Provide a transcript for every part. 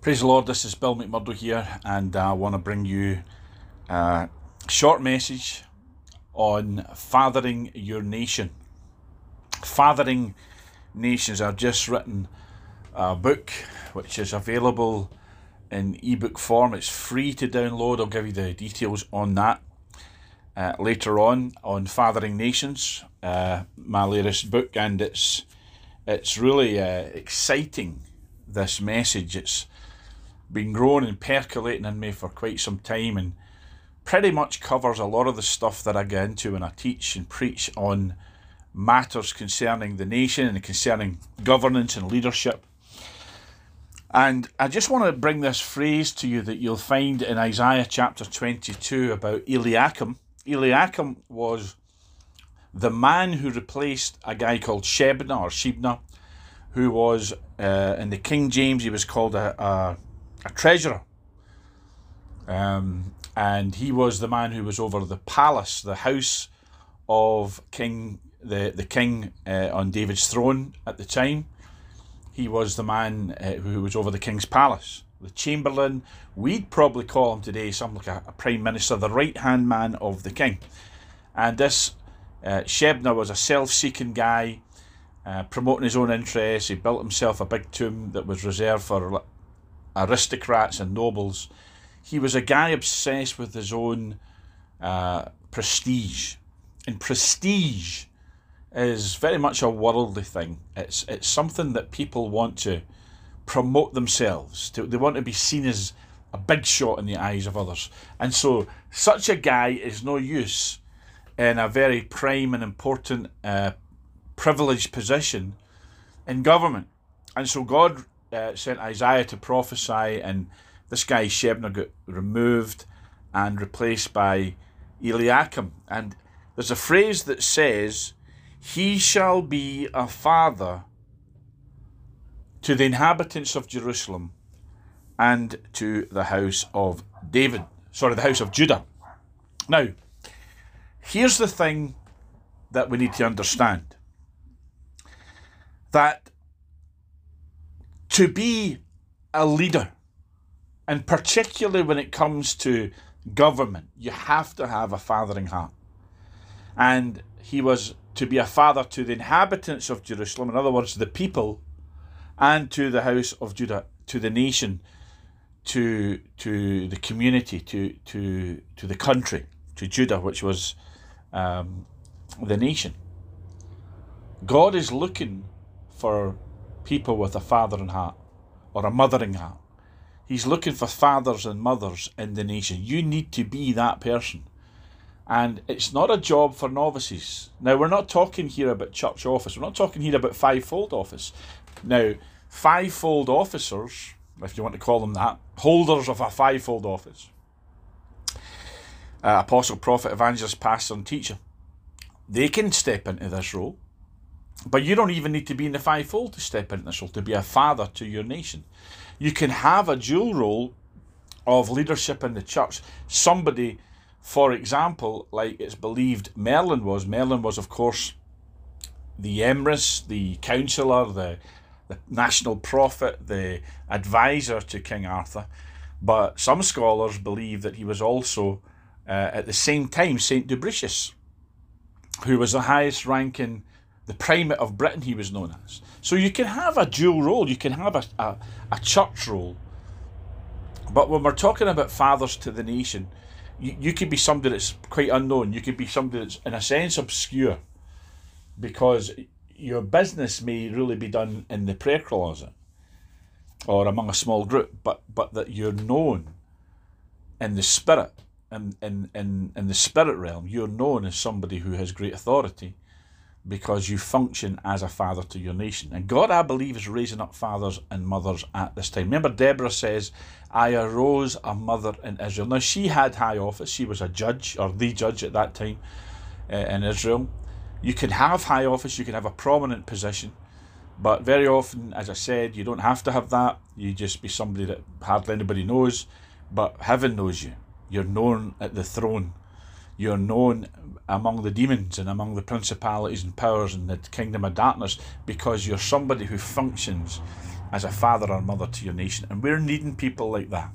Praise the Lord, this is Bill McMurdo here, and I want to bring you a short message on fathering your nation. Fathering Nations. I've just written a book which is available in ebook form. It's free to download. I'll give you the details on that uh, later on on Fathering Nations, uh, my latest book, and it's it's really uh, exciting. This message. It's been growing and percolating in me for quite some time and pretty much covers a lot of the stuff that I get into when I teach and preach on matters concerning the nation and concerning governance and leadership. And I just want to bring this phrase to you that you'll find in Isaiah chapter 22 about Eliakim. Eliakim was the man who replaced a guy called Shebna or Shebna, who was uh, in the King James, he was called a, a a treasurer. Um, and he was the man who was over the palace, the house of King the the king uh, on David's throne at the time. He was the man uh, who was over the king's palace, the chamberlain. We'd probably call him today something like a, a prime minister, the right hand man of the king. And this uh, Shebna was a self seeking guy, uh, promoting his own interests. He built himself a big tomb that was reserved for aristocrats and nobles. He was a guy obsessed with his own uh, prestige. And prestige is very much a worldly thing. It's it's something that people want to promote themselves. To, they want to be seen as a big shot in the eyes of others. And so such a guy is no use in a very prime and important uh, privileged position in government. And so God uh, sent Isaiah to prophesy, and this guy Shebna got removed and replaced by Eliakim. And there's a phrase that says, He shall be a father to the inhabitants of Jerusalem and to the house of David. Sorry, the house of Judah. Now, here's the thing that we need to understand that to be a leader, and particularly when it comes to government, you have to have a fathering heart. And he was to be a father to the inhabitants of Jerusalem, in other words, the people, and to the house of Judah, to the nation, to to the community, to to to the country, to Judah, which was um, the nation. God is looking for people with a fathering heart or a mothering heart. He's looking for fathers and mothers in the nation. You need to be that person. And it's not a job for novices. Now, we're not talking here about church office. We're not talking here about fivefold office. Now, fivefold officers, if you want to call them that, holders of a fivefold office, uh, apostle, prophet, evangelist, pastor, and teacher, they can step into this role. But you don't even need to be in the fivefold to step into this role, to be a father to your nation. You can have a dual role of leadership in the church. Somebody, for example, like it's believed Merlin was. Merlin was, of course, the emrys, the counselor, the, the national prophet, the advisor to King Arthur. But some scholars believe that he was also, uh, at the same time, Saint Dubricius, who was the highest ranking the primate of Britain, he was known as. So you can have a dual role, you can have a, a, a church role. But when we're talking about fathers to the nation, you, you could be somebody that's quite unknown. You could be somebody that's, in a sense, obscure because your business may really be done in the prayer closet or among a small group, but, but that you're known in the spirit, in, in, in, in the spirit realm, you're known as somebody who has great authority because you function as a father to your nation. And God, I believe, is raising up fathers and mothers at this time. Remember, Deborah says, I arose a mother in Israel. Now, she had high office. She was a judge, or the judge at that time uh, in Israel. You can have high office, you can have a prominent position, but very often, as I said, you don't have to have that. You just be somebody that hardly anybody knows, but heaven knows you. You're known at the throne you're known among the demons and among the principalities and powers in the kingdom of darkness because you're somebody who functions as a father or mother to your nation. And we're needing people like that.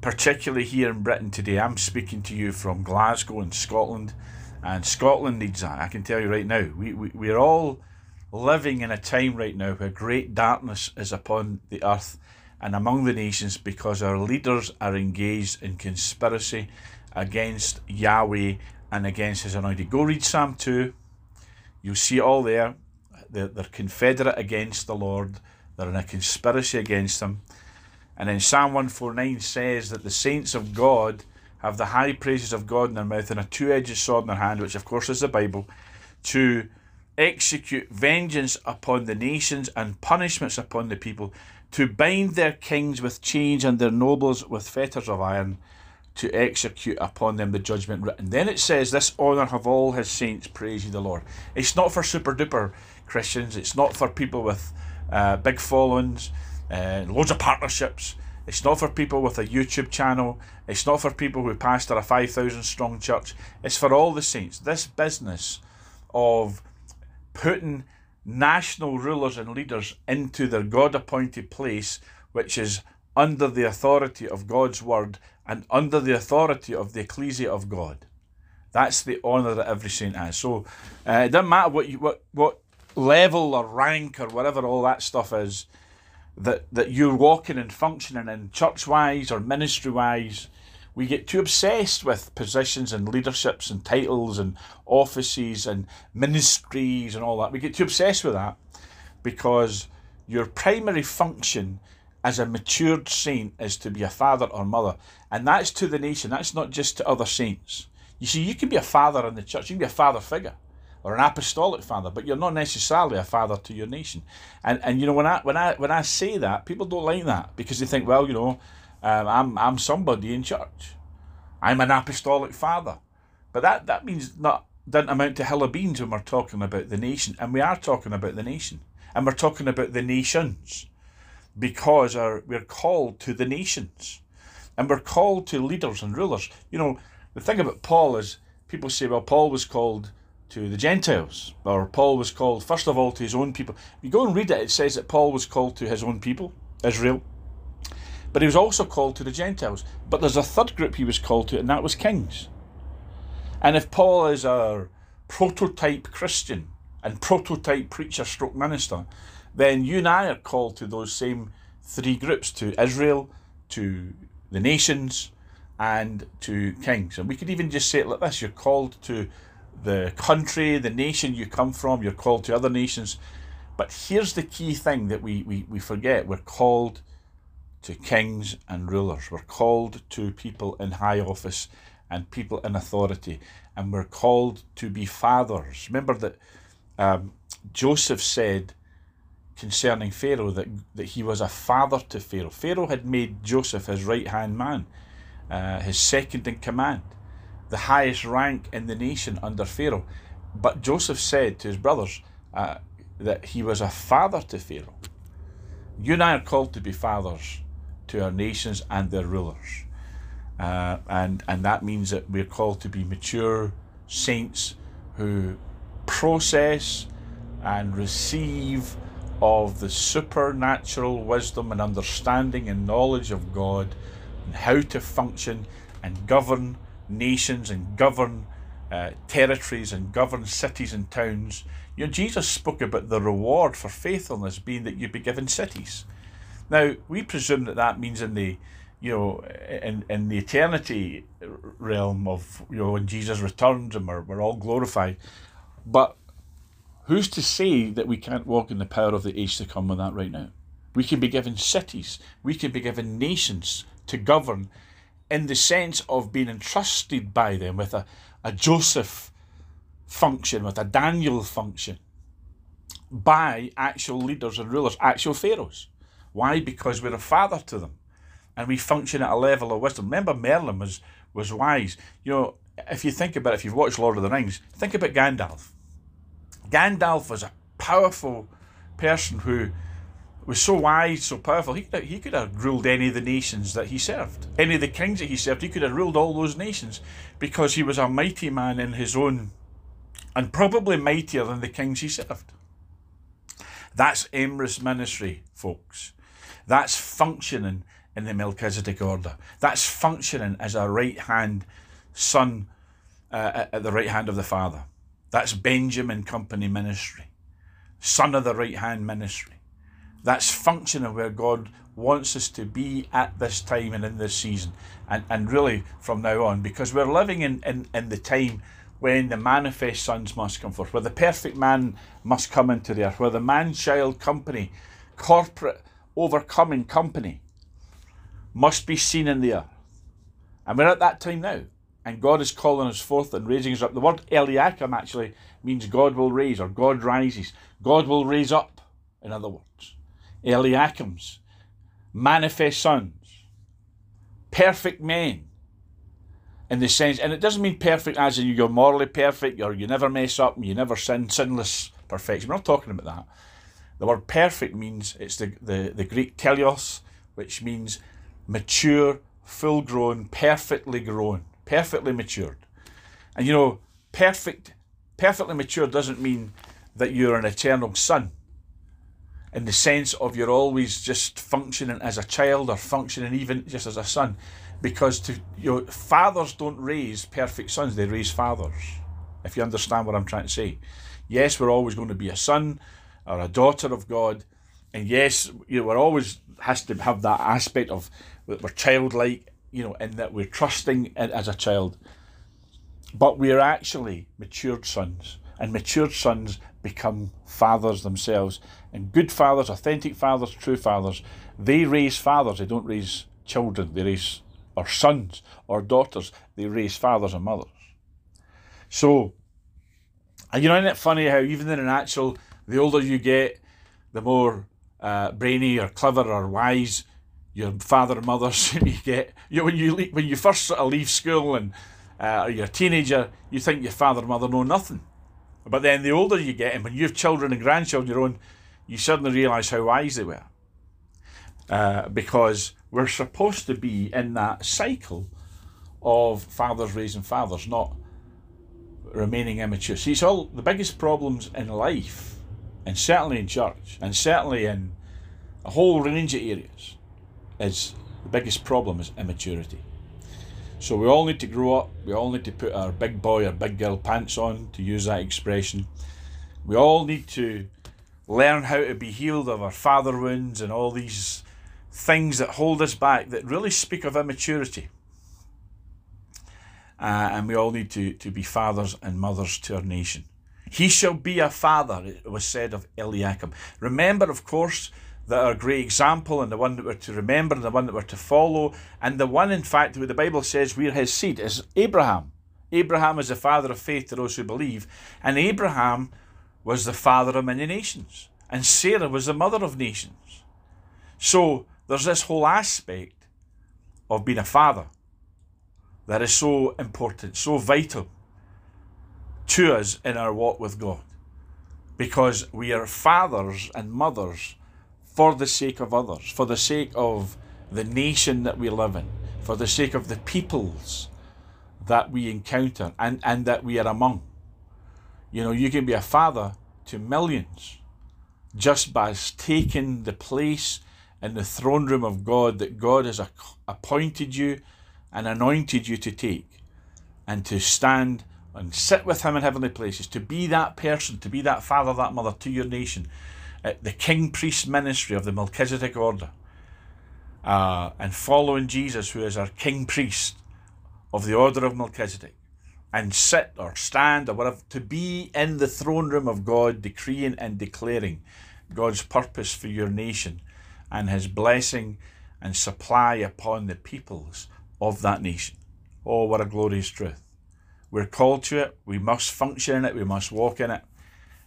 Particularly here in Britain today. I'm speaking to you from Glasgow in Scotland, and Scotland needs that. I can tell you right now. We, we, we're all living in a time right now where great darkness is upon the earth and among the nations because our leaders are engaged in conspiracy against Yahweh and against his anointed. Go read Psalm 2. You'll see it all there. They're, they're confederate against the Lord, they're in a conspiracy against him. And then Psalm 149 says that the saints of God have the high praises of God in their mouth and a two edged sword in their hand, which of course is the Bible, to execute vengeance upon the nations and punishments upon the people, to bind their kings with chains and their nobles with fetters of iron, to execute upon them the judgment written. Then it says, This honour have all his saints, praise ye the Lord. It's not for super duper Christians, it's not for people with uh, big followings, uh, loads of partnerships. It's not for people with a YouTube channel. It's not for people who pastor a 5,000 strong church. It's for all the saints. This business of putting national rulers and leaders into their God appointed place, which is under the authority of God's word and under the authority of the ecclesia of God. That's the honour that every saint has. So uh, it doesn't matter what you, what what level or rank or whatever all that stuff is that that you're walking and functioning in church wise or ministry wise we get too obsessed with positions and leaderships and titles and offices and ministries and all that. We get too obsessed with that because your primary function as a matured saint is to be a father or mother. And that's to the nation, that's not just to other saints. You see, you can be a father in the church, you can be a father figure or an apostolic father, but you're not necessarily a father to your nation. And and you know when I when I when I say that, people don't like that because they think, well, you know, um, I'm I'm somebody in church. I'm an apostolic father, but that that means not doesn't amount to hill of beans when we're talking about the nation, and we are talking about the nation, and we're talking about the nations, because our, we're called to the nations, and we're called to leaders and rulers. You know, the thing about Paul is people say, well, Paul was called to the Gentiles, or Paul was called first of all to his own people. If you go and read it, it says that Paul was called to his own people, Israel. But he was also called to the Gentiles. But there's a third group he was called to, and that was kings. And if Paul is a prototype Christian and prototype preacher stroke minister, then you and I are called to those same three groups to Israel, to the nations, and to kings. And we could even just say it like this you're called to the country, the nation you come from, you're called to other nations. But here's the key thing that we, we, we forget we're called to kings and rulers. We're called to people in high office and people in authority, and we're called to be fathers. Remember that um, Joseph said concerning Pharaoh that, that he was a father to Pharaoh. Pharaoh had made Joseph his right hand man, uh, his second in command, the highest rank in the nation under Pharaoh. But Joseph said to his brothers uh, that he was a father to Pharaoh. You and I are called to be fathers to our nations and their rulers. Uh, and, and that means that we're called to be mature saints who process and receive of the supernatural wisdom and understanding and knowledge of God and how to function and govern nations and govern uh, territories and govern cities and towns. You know, Jesus spoke about the reward for faithfulness being that you'd be given cities. Now we presume that that means in the, you know, in in the eternity realm of you know when Jesus returns and we're we're all glorified, but who's to say that we can't walk in the power of the age to come with that right now? We can be given cities, we can be given nations to govern in the sense of being entrusted by them with a, a Joseph function, with a Daniel function, by actual leaders and rulers, actual pharaohs. Why? Because we're a father to them and we function at a level of wisdom. Remember, Merlin was, was wise. You know, if you think about it, if you've watched Lord of the Rings, think about Gandalf. Gandalf was a powerful person who was so wise, so powerful, he could, he could have ruled any of the nations that he served. Any of the kings that he served, he could have ruled all those nations because he was a mighty man in his own, and probably mightier than the kings he served. That's Emrys ministry, folks. That's functioning in the Melchizedek order. That's functioning as a right hand son uh, at the right hand of the Father. That's Benjamin Company ministry, son of the right hand ministry. That's functioning where God wants us to be at this time and in this season, and, and really from now on, because we're living in, in, in the time when the manifest sons must come forth, where the perfect man must come into the earth, where the man child company, corporate overcoming company, must be seen in the earth. And we're at that time now. And God is calling us forth and raising us up. The word Eliakim actually means God will raise or God rises. God will raise up, in other words. Eliakims, manifest sons, perfect men, in the sense, and it doesn't mean perfect as in you're morally perfect or you never mess up and you never sin, sinless perfection. We're not talking about that. The word perfect means it's the, the, the Greek teleos, which means mature, full grown, perfectly grown, perfectly matured. And you know, perfect, perfectly mature doesn't mean that you're an eternal son in the sense of you're always just functioning as a child or functioning even just as a son because to your know, fathers don't raise perfect sons they raise fathers if you understand what i'm trying to say yes we're always going to be a son or a daughter of god and yes you know we're always has to have that aspect of that we're childlike you know in that we're trusting as a child but we're actually matured sons and matured sons become fathers themselves and good fathers authentic fathers true fathers they raise fathers they don't raise children they raise or sons or daughters, they raise fathers and mothers. So, and you know, isn't it funny how even in a natural, the older you get, the more uh, brainy or clever or wise your father and mother soon you get. You when you leave, when you first sort of leave school and uh, you're a teenager, you think your father and mother know nothing. But then the older you get, and when you have children and grandchildren your own, you suddenly realise how wise they were. Uh, because we're supposed to be in that cycle of fathers raising fathers, not remaining immature. See, it's all the biggest problems in life, and certainly in church, and certainly in a whole range of areas, is the biggest problem is immaturity. So we all need to grow up. We all need to put our big boy or big girl pants on, to use that expression. We all need to learn how to be healed of our father wounds and all these things that hold us back that really speak of immaturity. Uh, and we all need to, to be fathers and mothers to our nation. He shall be a father, it was said of Eliakim. Remember, of course, that are a great example and the one that we're to remember and the one that we're to follow, and the one, in fact, where the Bible says we're his seed is Abraham. Abraham is the father of faith to those who believe, and Abraham was the father of many nations, and Sarah was the mother of nations. So, there's this whole aspect of being a father that is so important, so vital to us in our walk with God. Because we are fathers and mothers for the sake of others, for the sake of the nation that we live in, for the sake of the peoples that we encounter and, and that we are among. You know, you can be a father to millions just by taking the place in the throne room of God that God has appointed you and anointed you to take and to stand and sit with Him in heavenly places, to be that person, to be that father, that mother to your nation, the king priest ministry of the Melchizedek order, uh, and following Jesus, who is our king priest of the order of Melchizedek, and sit or stand or whatever, to be in the throne room of God, decreeing and declaring God's purpose for your nation and his blessing and supply upon the peoples of that nation. Oh, what a glorious truth. We're called to it, we must function in it, we must walk in it.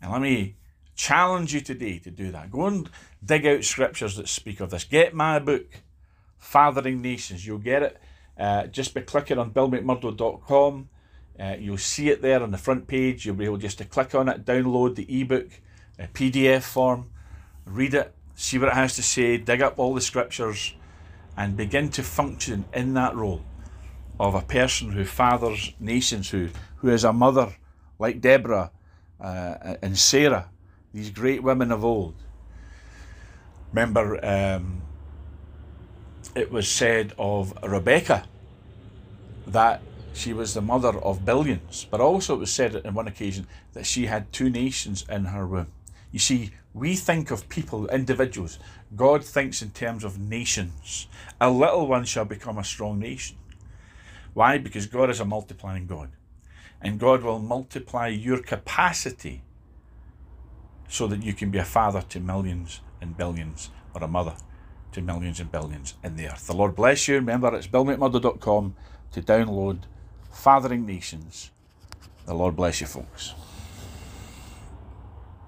And let me challenge you today to do that. Go and dig out scriptures that speak of this. Get my book, Fathering Nations. You'll get it uh, just by clicking on billmcmurdo.com. Uh, you'll see it there on the front page. You'll be able just to click on it, download the ebook, a PDF form, read it, see what it has to say, dig up all the scriptures, and begin to function in that role of a person who fathers nations, who, who is a mother like Deborah uh, and Sarah, these great women of old, Remember, um, it was said of Rebecca that she was the mother of billions, but also it was said on one occasion that she had two nations in her womb. You see, we think of people, individuals. God thinks in terms of nations. A little one shall become a strong nation. Why? Because God is a multiplying God. And God will multiply your capacity so that you can be a father to millions and billions or a mother to millions and billions in the earth. The Lord bless you. Remember, it's billmcmurdo.com to download Fathering Nations. The Lord bless you, folks.